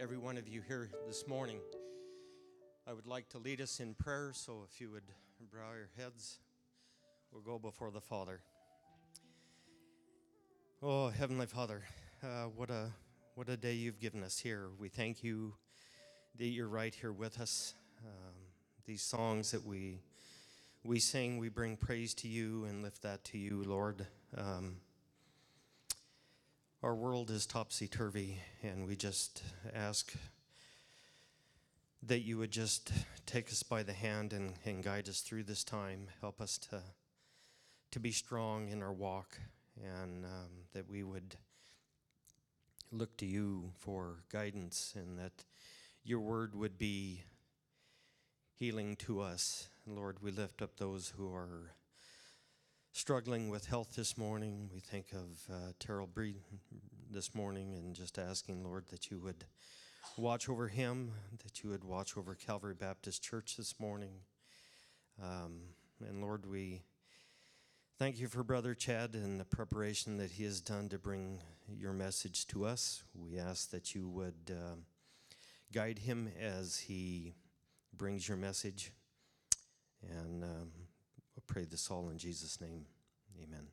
every one of you here this morning. I would like to lead us in prayer, so if you would bow your heads, we'll go before the Father. Oh, Heavenly Father, uh, what a what a day you've given us here. We thank you that you're right here with us. Um, these songs that we we sing, we bring praise to you and lift that to you, Lord. Um, our world is topsy turvy, and we just ask that you would just take us by the hand and, and guide us through this time. Help us to, to be strong in our walk, and um, that we would look to you for guidance, and that your word would be healing to us. Lord, we lift up those who are struggling with health this morning. We think of uh, Terrell Breed this morning and just asking, Lord, that you would watch over him, that you would watch over Calvary Baptist Church this morning. Um, and Lord, we thank you for Brother Chad and the preparation that he has done to bring your message to us. We ask that you would uh, guide him as he brings your message. And um, pray this all in Jesus' name. Amen.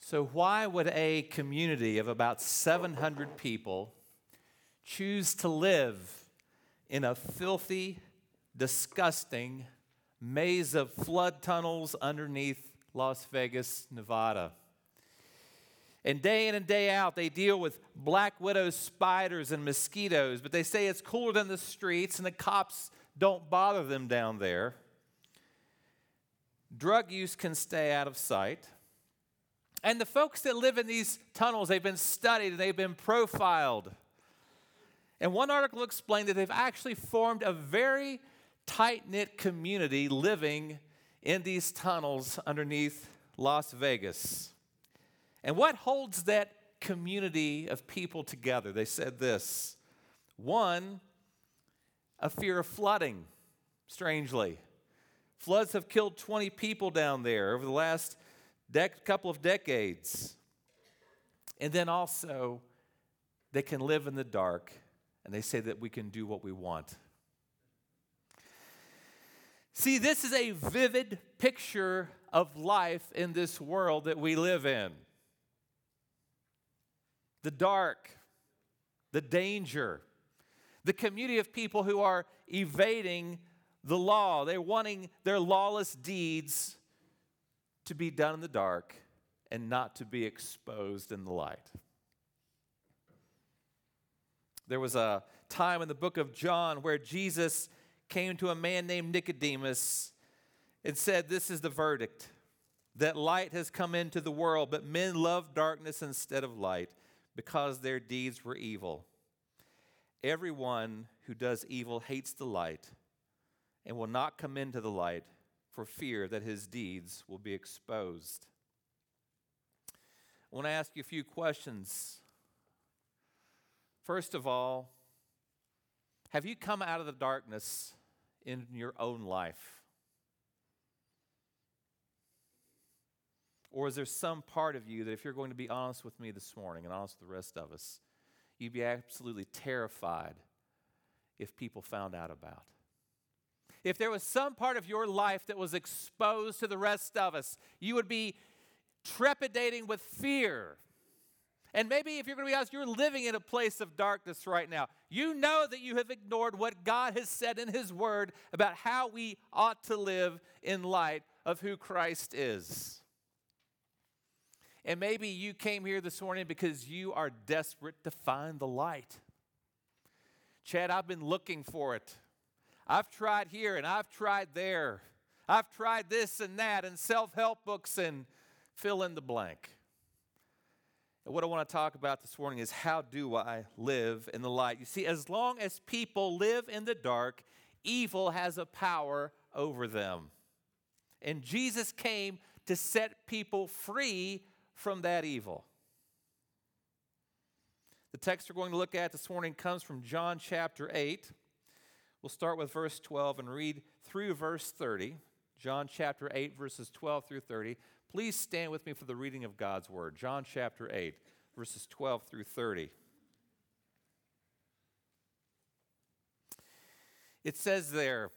So, why would a community of about 700 people choose to live in a filthy, disgusting maze of flood tunnels underneath Las Vegas, Nevada? And day in and day out, they deal with black widow spiders and mosquitoes, but they say it's cooler than the streets and the cops don't bother them down there. Drug use can stay out of sight. And the folks that live in these tunnels, they've been studied and they've been profiled. And one article explained that they've actually formed a very tight knit community living in these tunnels underneath Las Vegas. And what holds that community of people together? They said this one, a fear of flooding, strangely. Floods have killed 20 people down there over the last couple of decades. And then also, they can live in the dark, and they say that we can do what we want. See, this is a vivid picture of life in this world that we live in the dark, the danger, the community of people who are evading the law. They're wanting their lawless deeds to be done in the dark and not to be exposed in the light. There was a time in the book of John where Jesus came to a man named Nicodemus and said, This is the verdict that light has come into the world, but men love darkness instead of light because their deeds were evil. Everyone who does evil hates the light and will not come into the light for fear that his deeds will be exposed. I want to ask you a few questions. First of all, have you come out of the darkness in your own life? Or is there some part of you that, if you're going to be honest with me this morning and honest with the rest of us, you'd be absolutely terrified if people found out about? if there was some part of your life that was exposed to the rest of us, you would be trepidating with fear. And maybe if you're going to be honest, you're living in a place of darkness right now. You know that you have ignored what God has said in His Word about how we ought to live in light of who Christ is. And maybe you came here this morning because you are desperate to find the light. Chad, I've been looking for it. I've tried here and I've tried there. I've tried this and that and self help books and fill in the blank. And what I want to talk about this morning is how do I live in the light? You see, as long as people live in the dark, evil has a power over them. And Jesus came to set people free from that evil. The text we're going to look at this morning comes from John chapter 8. We'll start with verse 12 and read through verse 30. John chapter 8, verses 12 through 30. Please stand with me for the reading of God's word. John chapter 8, verses 12 through 30. It says there,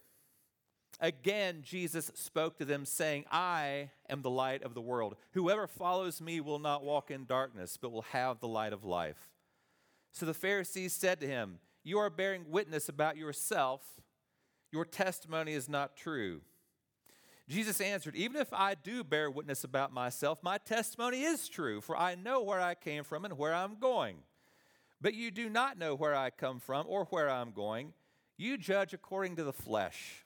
Again, Jesus spoke to them, saying, I am the light of the world. Whoever follows me will not walk in darkness, but will have the light of life. So the Pharisees said to him, You are bearing witness about yourself. Your testimony is not true. Jesus answered, Even if I do bear witness about myself, my testimony is true, for I know where I came from and where I'm going. But you do not know where I come from or where I'm going. You judge according to the flesh.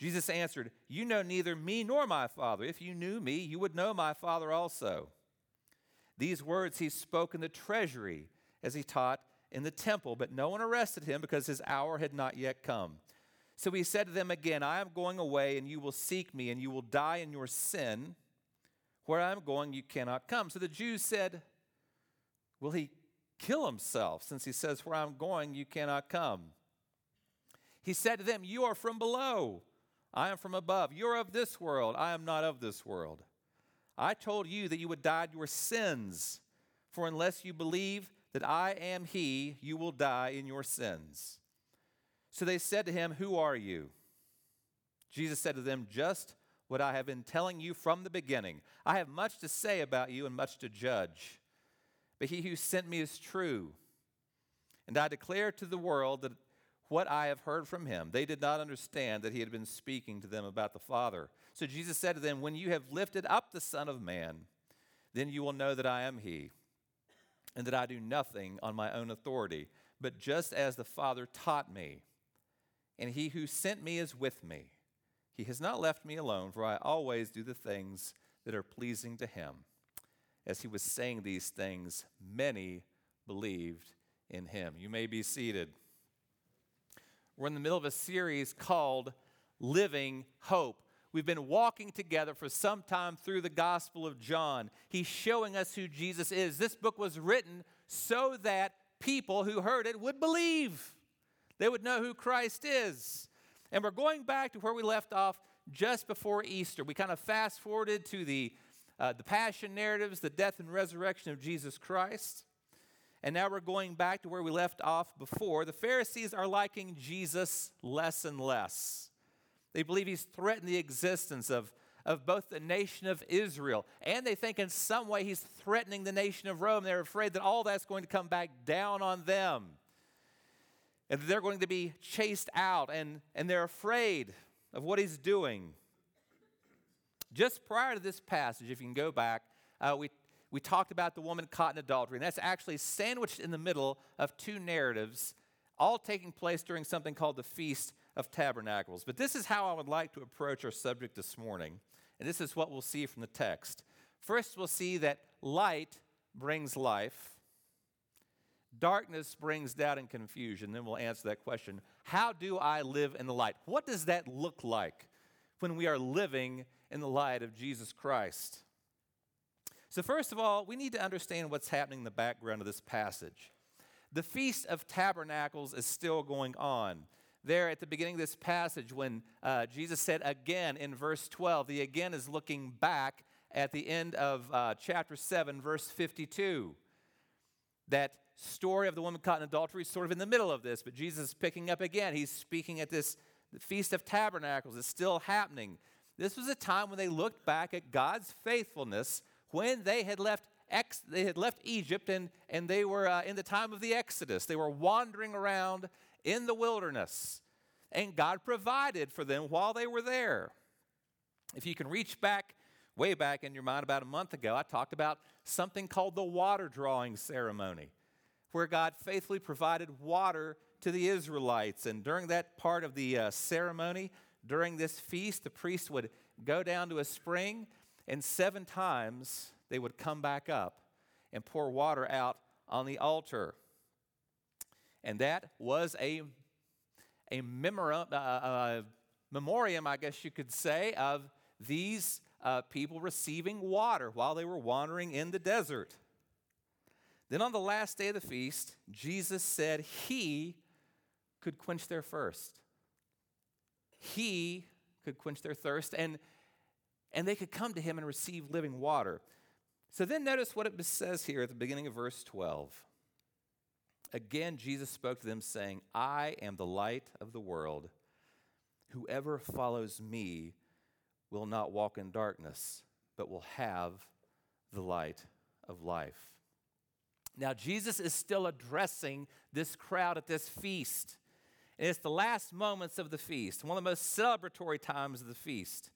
Jesus answered, You know neither me nor my Father. If you knew me, you would know my Father also. These words he spoke in the treasury as he taught in the temple, but no one arrested him because his hour had not yet come. So he said to them again, I am going away, and you will seek me, and you will die in your sin. Where I am going, you cannot come. So the Jews said, Will he kill himself since he says, Where I'm going, you cannot come? He said to them, You are from below I am from above. You're of this world. I am not of this world. I told you that you would die in your sins, for unless you believe that I am He, you will die in your sins. So they said to him, Who are you? Jesus said to them, Just what I have been telling you from the beginning. I have much to say about you and much to judge. But he who sent me is true. And I declare to the world that what I have heard from him. They did not understand that he had been speaking to them about the Father. So Jesus said to them, When you have lifted up the Son of Man, then you will know that I am he, and that I do nothing on my own authority, but just as the Father taught me. And he who sent me is with me. He has not left me alone, for I always do the things that are pleasing to him. As he was saying these things, many believed in him. You may be seated. We're in the middle of a series called Living Hope. We've been walking together for some time through the Gospel of John. He's showing us who Jesus is. This book was written so that people who heard it would believe, they would know who Christ is. And we're going back to where we left off just before Easter. We kind of fast forwarded to the, uh, the passion narratives, the death and resurrection of Jesus Christ. And now we're going back to where we left off before. The Pharisees are liking Jesus less and less. They believe he's threatened the existence of, of both the nation of Israel, and they think in some way he's threatening the nation of Rome. They're afraid that all that's going to come back down on them, and they're going to be chased out, and, and they're afraid of what he's doing. Just prior to this passage, if you can go back, uh, we we talked about the woman caught in adultery, and that's actually sandwiched in the middle of two narratives, all taking place during something called the Feast of Tabernacles. But this is how I would like to approach our subject this morning, and this is what we'll see from the text. First, we'll see that light brings life, darkness brings doubt and confusion. Then we'll answer that question How do I live in the light? What does that look like when we are living in the light of Jesus Christ? So, first of all, we need to understand what's happening in the background of this passage. The Feast of Tabernacles is still going on. There at the beginning of this passage, when uh, Jesus said again in verse 12, the again is looking back at the end of uh, chapter 7, verse 52. That story of the woman caught in adultery is sort of in the middle of this, but Jesus is picking up again. He's speaking at this Feast of Tabernacles. It's still happening. This was a time when they looked back at God's faithfulness when they had left ex- they had left Egypt and, and they were uh, in the time of the Exodus. They were wandering around in the wilderness, and God provided for them while they were there. If you can reach back, way back in your mind, about a month ago, I talked about something called the water drawing ceremony, where God faithfully provided water to the Israelites. And during that part of the uh, ceremony, during this feast, the priest would go down to a spring and seven times they would come back up and pour water out on the altar. And that was a, a memoriam, uh, uh, memoriam, I guess you could say, of these uh, people receiving water while they were wandering in the desert. Then on the last day of the feast, Jesus said he could quench their thirst. He could quench their thirst, and, and they could come to him and receive living water. So then notice what it says here at the beginning of verse 12. Again, Jesus spoke to them, saying, I am the light of the world. Whoever follows me will not walk in darkness, but will have the light of life. Now, Jesus is still addressing this crowd at this feast. And it's the last moments of the feast, one of the most celebratory times of the feast.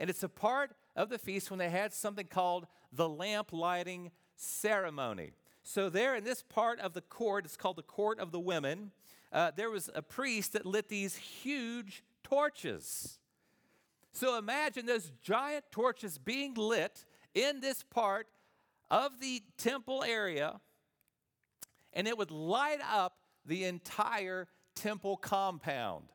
And it's a part of the feast when they had something called the lamp lighting ceremony. So, there in this part of the court, it's called the court of the women, uh, there was a priest that lit these huge torches. So, imagine those giant torches being lit in this part of the temple area, and it would light up the entire temple compound.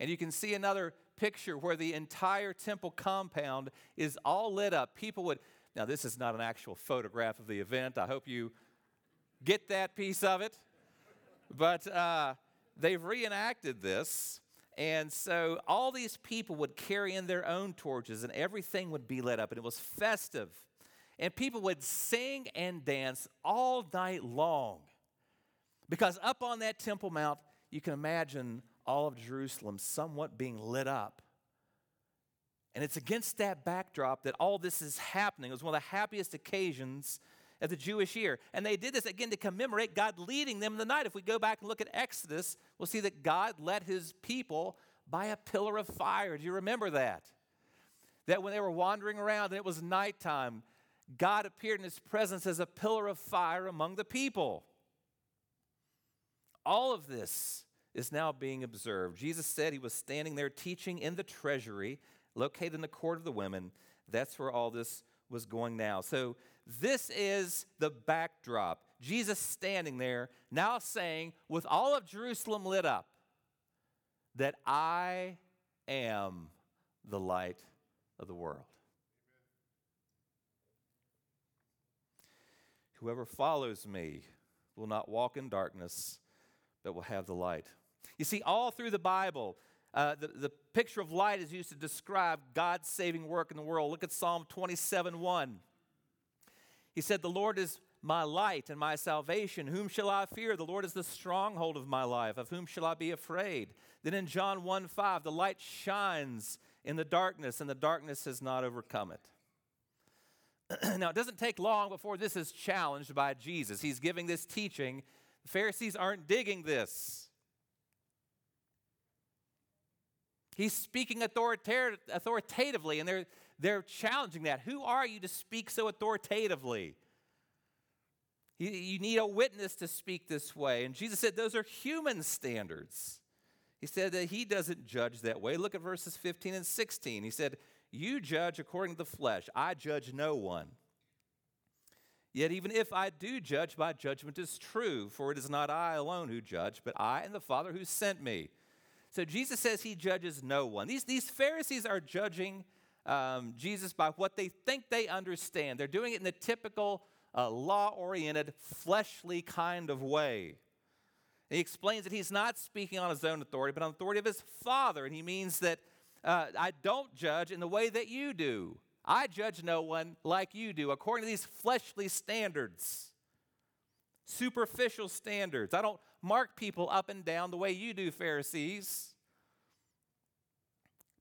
And you can see another picture where the entire temple compound is all lit up. People would, now, this is not an actual photograph of the event. I hope you get that piece of it. But uh, they've reenacted this. And so all these people would carry in their own torches, and everything would be lit up, and it was festive. And people would sing and dance all night long. Because up on that Temple Mount, you can imagine all of Jerusalem somewhat being lit up. And it's against that backdrop that all this is happening. It was one of the happiest occasions of the Jewish year. And they did this again to commemorate God leading them in the night. If we go back and look at Exodus, we'll see that God led his people by a pillar of fire. Do you remember that? That when they were wandering around and it was nighttime, God appeared in his presence as a pillar of fire among the people. All of this is now being observed. Jesus said he was standing there teaching in the treasury, located in the court of the women. That's where all this was going now. So, this is the backdrop. Jesus standing there, now saying, with all of Jerusalem lit up, that I am the light of the world. Whoever follows me will not walk in darkness, but will have the light. You see, all through the Bible, uh, the, the picture of light is used to describe God's saving work in the world. Look at Psalm 27 1. He said, The Lord is my light and my salvation. Whom shall I fear? The Lord is the stronghold of my life. Of whom shall I be afraid? Then in John 1 5, the light shines in the darkness, and the darkness has not overcome it. now, it doesn't take long before this is challenged by Jesus. He's giving this teaching. The Pharisees aren't digging this. He's speaking authorita- authoritatively, and they're, they're challenging that. Who are you to speak so authoritatively? You need a witness to speak this way. And Jesus said, Those are human standards. He said that he doesn't judge that way. Look at verses 15 and 16. He said, You judge according to the flesh, I judge no one. Yet, even if I do judge, my judgment is true, for it is not I alone who judge, but I and the Father who sent me. So Jesus says he judges no one. These, these Pharisees are judging um, Jesus by what they think they understand. They're doing it in the typical uh, law oriented, fleshly kind of way. he explains that he's not speaking on his own authority, but on the authority of his Father. And he means that uh, I don't judge in the way that you do. I judge no one like you do, according to these fleshly standards, superficial standards. I don't mark people up and down the way you do, Pharisees.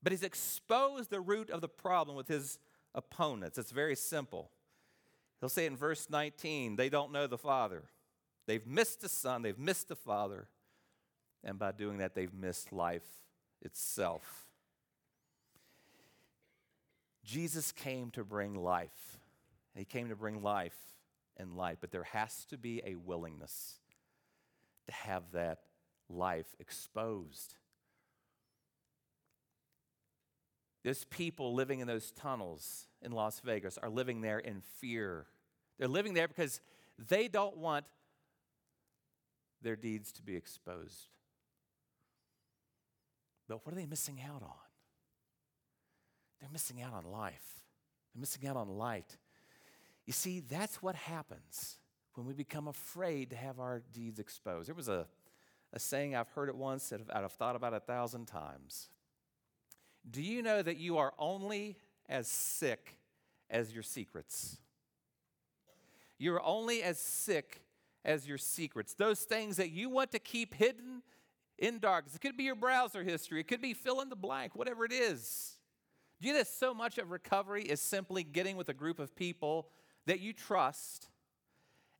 But he's exposed the root of the problem with his opponents. It's very simple. He'll say in verse 19, they don't know the Father. They've missed the Son, they've missed the Father, and by doing that, they've missed life itself. Jesus came to bring life. He came to bring life and light, but there has to be a willingness to have that life exposed. Those people living in those tunnels in Las Vegas are living there in fear. They're living there because they don't want their deeds to be exposed. But what are they missing out on? They're missing out on life. They're missing out on light. You see, that's what happens when we become afraid to have our deeds exposed. There was a, a saying, I've heard it once, that I've thought about a thousand times. Do you know that you are only as sick as your secrets? You're only as sick as your secrets. Those things that you want to keep hidden in darkness. It could be your browser history, it could be fill in the blank, whatever it is. Do you know that so much of recovery is simply getting with a group of people that you trust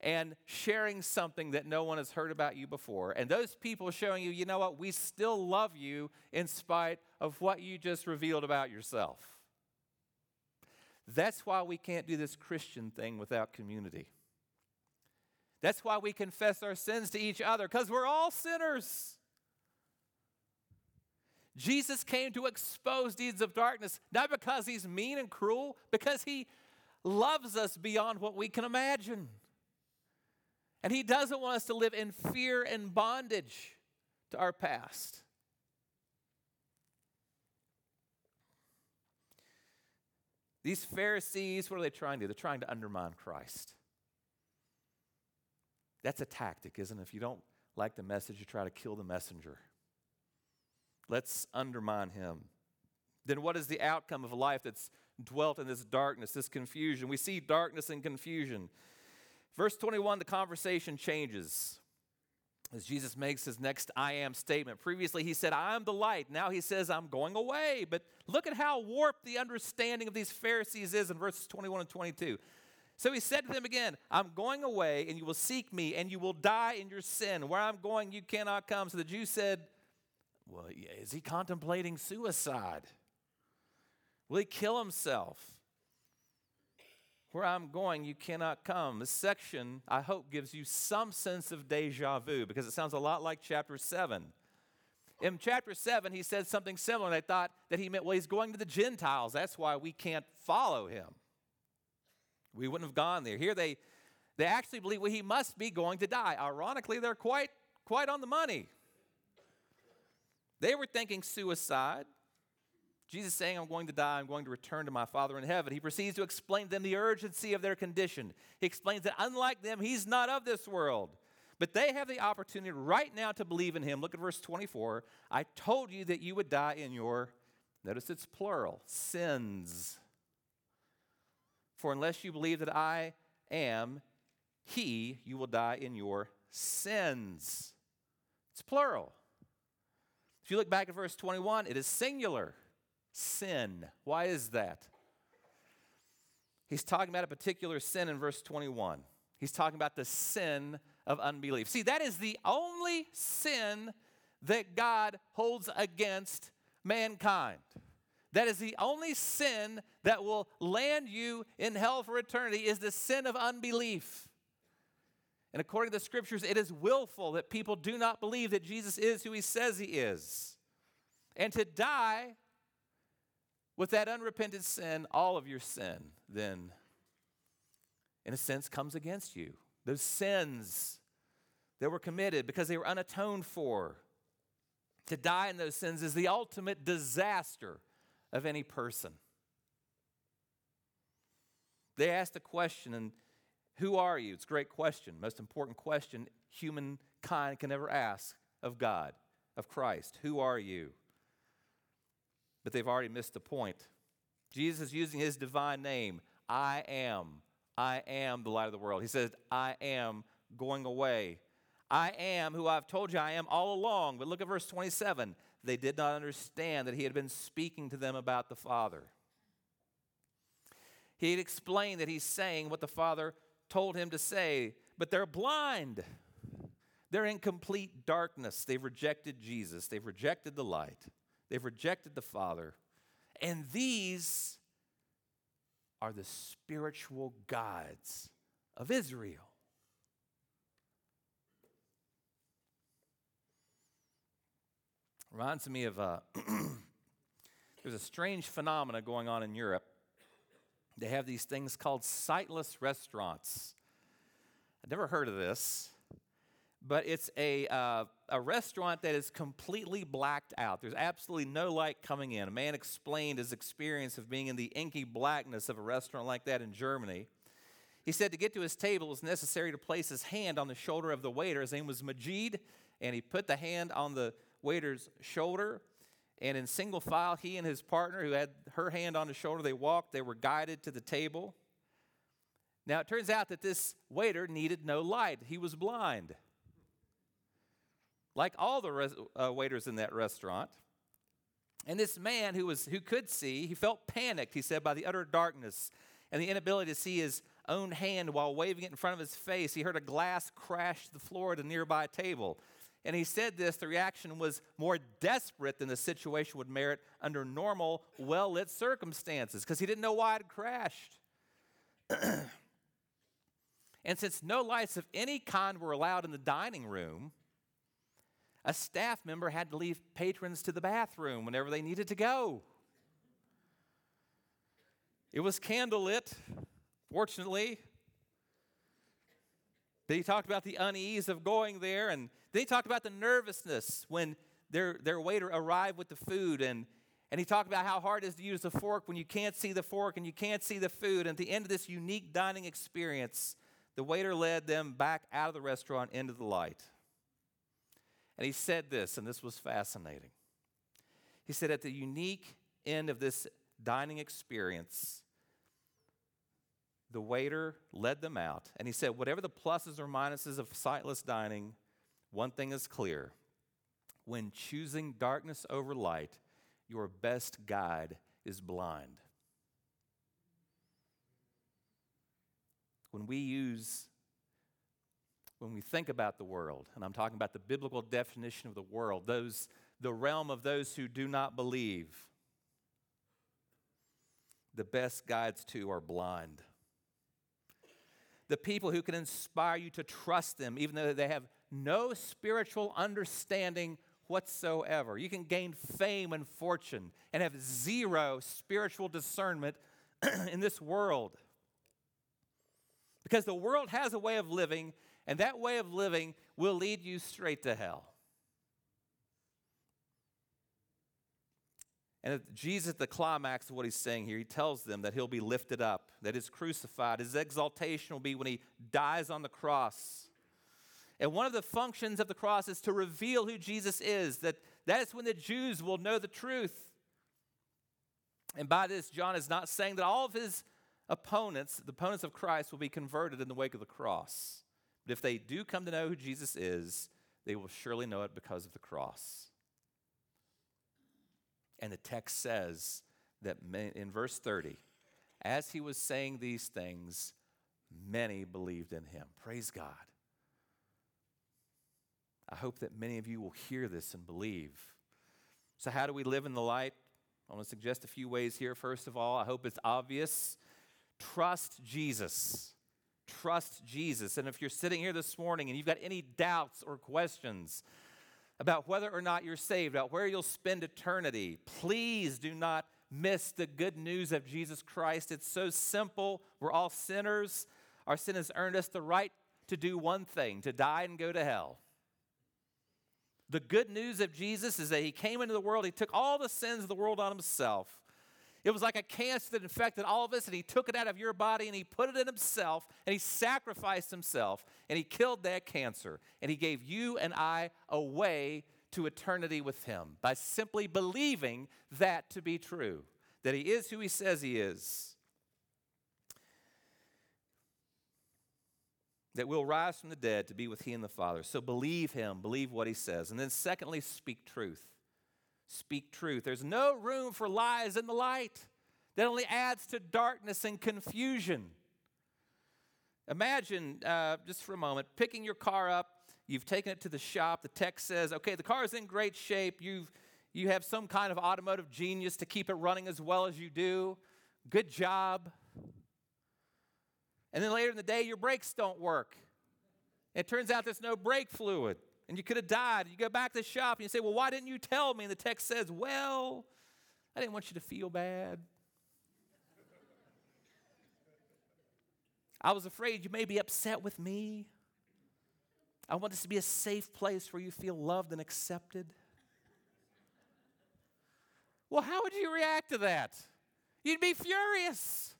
and sharing something that no one has heard about you before. And those people showing you, you know what, we still love you in spite of what you just revealed about yourself. That's why we can't do this Christian thing without community. That's why we confess our sins to each other, because we're all sinners. Jesus came to expose deeds of darkness, not because he's mean and cruel, because he loves us beyond what we can imagine. And he doesn't want us to live in fear and bondage to our past. These Pharisees, what are they trying to do? They're trying to undermine Christ. That's a tactic, isn't it? If you don't like the message, you try to kill the messenger. Let's undermine him. Then, what is the outcome of a life that's dwelt in this darkness, this confusion? We see darkness and confusion. Verse 21, the conversation changes as Jesus makes his next I am statement. Previously, he said, I am the light. Now he says, I'm going away. But look at how warped the understanding of these Pharisees is in verses 21 and 22. So he said to them again, I'm going away, and you will seek me, and you will die in your sin. Where I'm going, you cannot come. So the Jews said, Well, is he contemplating suicide? Will he kill himself? Where I'm going, you cannot come. This section, I hope, gives you some sense of deja vu because it sounds a lot like chapter 7. In chapter 7, he said something similar, and I thought that he meant, well, he's going to the Gentiles. That's why we can't follow him. We wouldn't have gone there. Here they, they actually believe well, he must be going to die. Ironically, they're quite, quite on the money. They were thinking suicide. Jesus saying, I'm going to die, I'm going to return to my Father in heaven. He proceeds to explain to them the urgency of their condition. He explains that unlike them, he's not of this world. But they have the opportunity right now to believe in him. Look at verse 24. I told you that you would die in your, notice it's plural, sins. For unless you believe that I am he, you will die in your sins. It's plural. If you look back at verse 21, it is singular sin. Why is that? He's talking about a particular sin in verse 21. He's talking about the sin of unbelief. See, that is the only sin that God holds against mankind. That is the only sin that will land you in hell for eternity is the sin of unbelief. And according to the scriptures, it is willful that people do not believe that Jesus is who he says he is. And to die with that unrepentant sin, all of your sin then, in a sense, comes against you. Those sins that were committed because they were unatoned for. To die in those sins is the ultimate disaster of any person. They asked a question, and who are you? It's a great question, most important question humankind can ever ask of God, of Christ. Who are you? But they've already missed the point. Jesus is using his divine name. I am. I am the light of the world. He says, I am going away. I am who I've told you I am all along. But look at verse 27. They did not understand that he had been speaking to them about the Father. He had explained that he's saying what the Father told him to say, but they're blind. They're in complete darkness. They've rejected Jesus, they've rejected the light. They've rejected the Father. And these are the spiritual gods of Israel. Reminds me of uh, there's a strange phenomena going on in Europe. They have these things called sightless restaurants. I've never heard of this, but it's a, uh, a restaurant that is completely blacked out. There's absolutely no light coming in. A man explained his experience of being in the inky blackness of a restaurant like that in Germany. He said to get to his table, it was necessary to place his hand on the shoulder of the waiter. His name was Majid, and he put the hand on the waiter's shoulder. And in single file, he and his partner, who had her hand on his shoulder, they walked, they were guided to the table. Now, it turns out that this waiter needed no light, he was blind like all the res- uh, waiters in that restaurant. And this man who, was, who could see, he felt panicked, he said, by the utter darkness and the inability to see his own hand while waving it in front of his face. He heard a glass crash to the floor at a nearby table. And he said this the reaction was more desperate than the situation would merit under normal, well lit circumstances because he didn't know why it crashed. and since no lights of any kind were allowed in the dining room, a staff member had to leave patrons to the bathroom whenever they needed to go. It was candlelit, fortunately. They talked about the unease of going there, and they talked about the nervousness when their, their waiter arrived with the food, and, and he talked about how hard it is to use the fork when you can't see the fork and you can't see the food. And at the end of this unique dining experience, the waiter led them back out of the restaurant into the light. And he said this, and this was fascinating. He said, at the unique end of this dining experience, the waiter led them out, and he said, Whatever the pluses or minuses of sightless dining, one thing is clear. When choosing darkness over light, your best guide is blind. When we use when we think about the world, and I'm talking about the biblical definition of the world, those the realm of those who do not believe, the best guides to are blind. The people who can inspire you to trust them, even though they have no spiritual understanding whatsoever. You can gain fame and fortune and have zero spiritual discernment in this world. Because the world has a way of living and that way of living will lead you straight to hell. And Jesus, the climax of what he's saying here, he tells them that he'll be lifted up, that he's crucified. His exaltation will be when he dies on the cross. And one of the functions of the cross is to reveal who Jesus is, that that is when the Jews will know the truth. And by this, John is not saying that all of his opponents, the opponents of Christ, will be converted in the wake of the cross. But if they do come to know who Jesus is, they will surely know it because of the cross. And the text says that in verse 30, as he was saying these things, many believed in him. Praise God. I hope that many of you will hear this and believe. So, how do we live in the light? I want to suggest a few ways here. First of all, I hope it's obvious. Trust Jesus. Trust Jesus. And if you're sitting here this morning and you've got any doubts or questions about whether or not you're saved, about where you'll spend eternity, please do not miss the good news of Jesus Christ. It's so simple. We're all sinners. Our sin has earned us the right to do one thing to die and go to hell. The good news of Jesus is that He came into the world, He took all the sins of the world on Himself. It was like a cancer that infected all of us, and he took it out of your body and he put it in himself, and he sacrificed himself, and he killed that cancer, and he gave you and I a way to eternity with him by simply believing that to be true, that he is who he says he is. That we'll rise from the dead to be with he and the Father. So believe him, believe what he says. And then, secondly, speak truth speak truth. There's no room for lies in the light. That only adds to darkness and confusion. Imagine, uh, just for a moment, picking your car up. You've taken it to the shop. The tech says, okay, the car is in great shape. You've, you have some kind of automotive genius to keep it running as well as you do. Good job. And then later in the day, your brakes don't work. It turns out there's no brake fluid and you could have died. You go back to the shop and you say, Well, why didn't you tell me? And the text says, Well, I didn't want you to feel bad. I was afraid you may be upset with me. I want this to be a safe place where you feel loved and accepted. Well, how would you react to that? You'd be furious.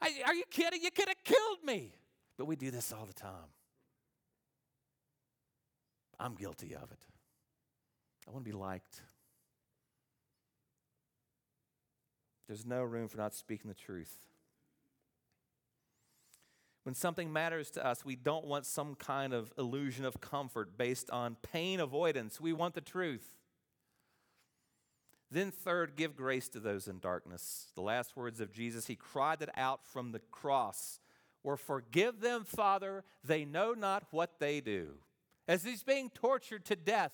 Are you kidding? You could have killed me. But we do this all the time. I'm guilty of it. I want to be liked. There's no room for not speaking the truth. When something matters to us, we don't want some kind of illusion of comfort based on pain avoidance. We want the truth. Then, third, give grace to those in darkness. The last words of Jesus, he cried it out from the cross, or forgive them, Father, they know not what they do. As he's being tortured to death,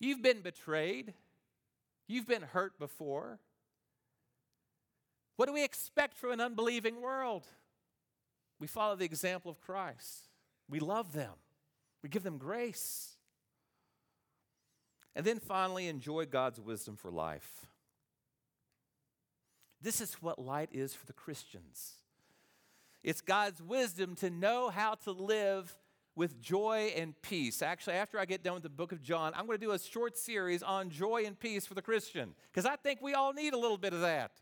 you've been betrayed, you've been hurt before. What do we expect from an unbelieving world? We follow the example of Christ. We love them, we give them grace. And then finally, enjoy God's wisdom for life. This is what light is for the Christians. It's God's wisdom to know how to live with joy and peace. Actually, after I get done with the book of John, I'm going to do a short series on joy and peace for the Christian because I think we all need a little bit of that.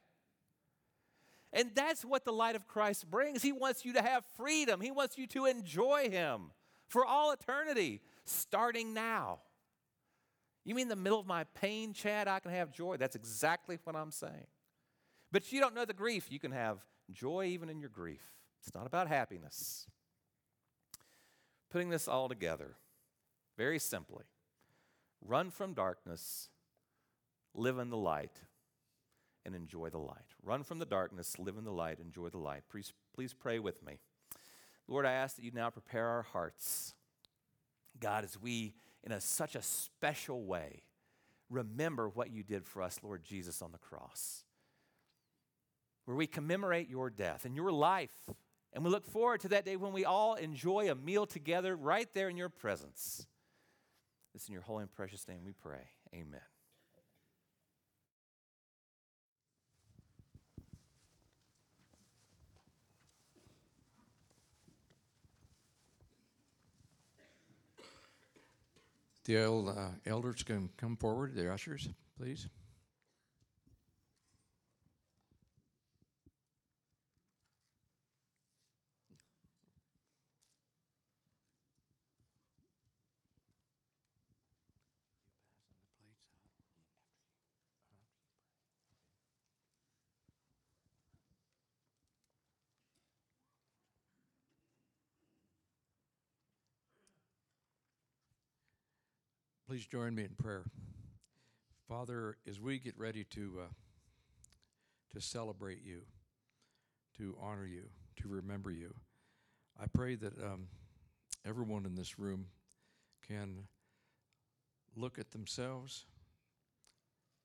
And that's what the light of Christ brings. He wants you to have freedom, He wants you to enjoy Him for all eternity, starting now. You mean the middle of my pain, Chad, I can have joy? That's exactly what I'm saying. But you don't know the grief. You can have joy even in your grief. It's not about happiness. Putting this all together, very simply run from darkness, live in the light, and enjoy the light. Run from the darkness, live in the light, enjoy the light. Please, please pray with me. Lord, I ask that you now prepare our hearts. God, as we in a, such a special way. Remember what you did for us, Lord Jesus, on the cross, where we commemorate your death and your life. And we look forward to that day when we all enjoy a meal together right there in your presence. It's in your holy and precious name we pray. Amen. The old, uh, elders can come forward, the ushers, please. Please join me in prayer. Father, as we get ready to uh, to celebrate you, to honor you, to remember you, I pray that um, everyone in this room can look at themselves,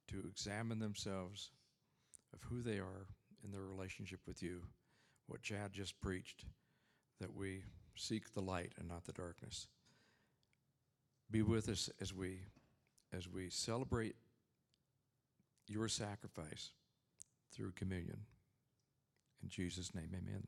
to examine themselves of who they are in their relationship with you. What Chad just preached, that we seek the light and not the darkness be with us as we as we celebrate your sacrifice through communion. In Jesus' name, amen.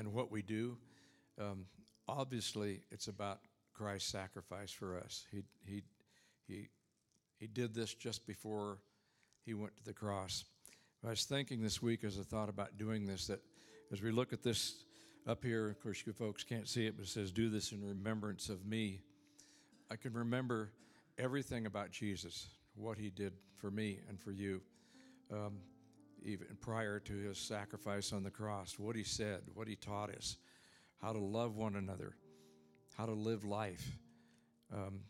And what we do. Um, obviously, it's about Christ's sacrifice for us. He, he, he, he did this just before he went to the cross. I was thinking this week as I thought about doing this that as we look at this up here, of course, you folks can't see it, but it says, Do this in remembrance of me. I can remember everything about Jesus, what he did for me and for you, um, even prior to his sacrifice on the cross, what he said, what he taught us, how to love one another, how to live life. Um,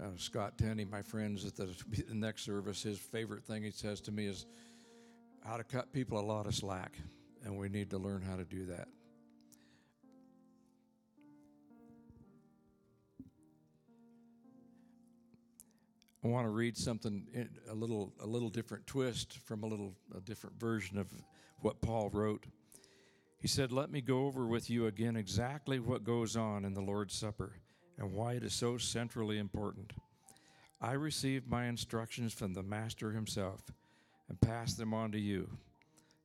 uh, Scott Tenney, my friends at the, the next service, his favorite thing he says to me is how to cut people a lot of slack, and we need to learn how to do that. I want to read something a little a little different twist from a little a different version of what Paul wrote. He said, "Let me go over with you again exactly what goes on in the Lord's Supper and why it is so centrally important. I received my instructions from the master himself and passed them on to you.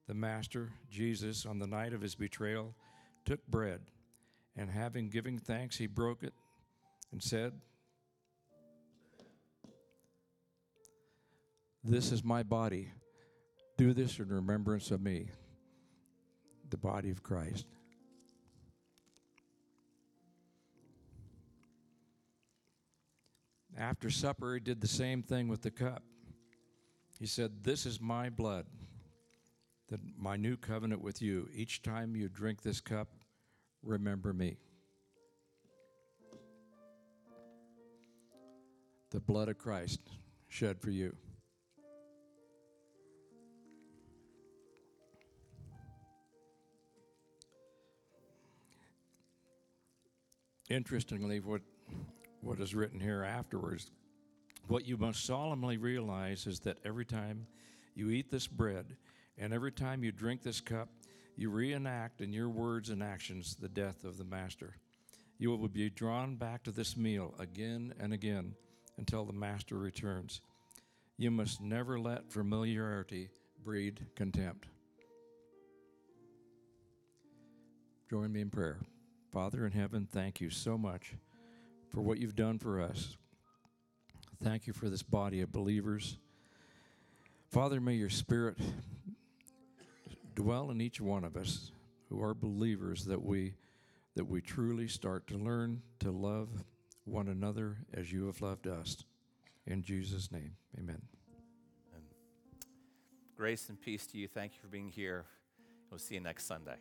The master, Jesus, on the night of his betrayal, took bread, and having given thanks, he broke it and said, This is my body. Do this in remembrance of me, the body of Christ. After supper, he did the same thing with the cup. He said, This is my blood, that my new covenant with you. Each time you drink this cup, remember me. The blood of Christ shed for you. Interestingly, what what is written here afterwards. What you must solemnly realize is that every time you eat this bread and every time you drink this cup, you reenact in your words and actions the death of the Master. You will be drawn back to this meal again and again until the Master returns. You must never let familiarity breed contempt. Join me in prayer. Father in heaven, thank you so much for what you've done for us. Thank you for this body of believers. Father, may your spirit dwell in each one of us who are believers that we that we truly start to learn to love one another as you have loved us. In Jesus' name, amen. Grace and peace to you. Thank you for being here. We'll see you next Sunday.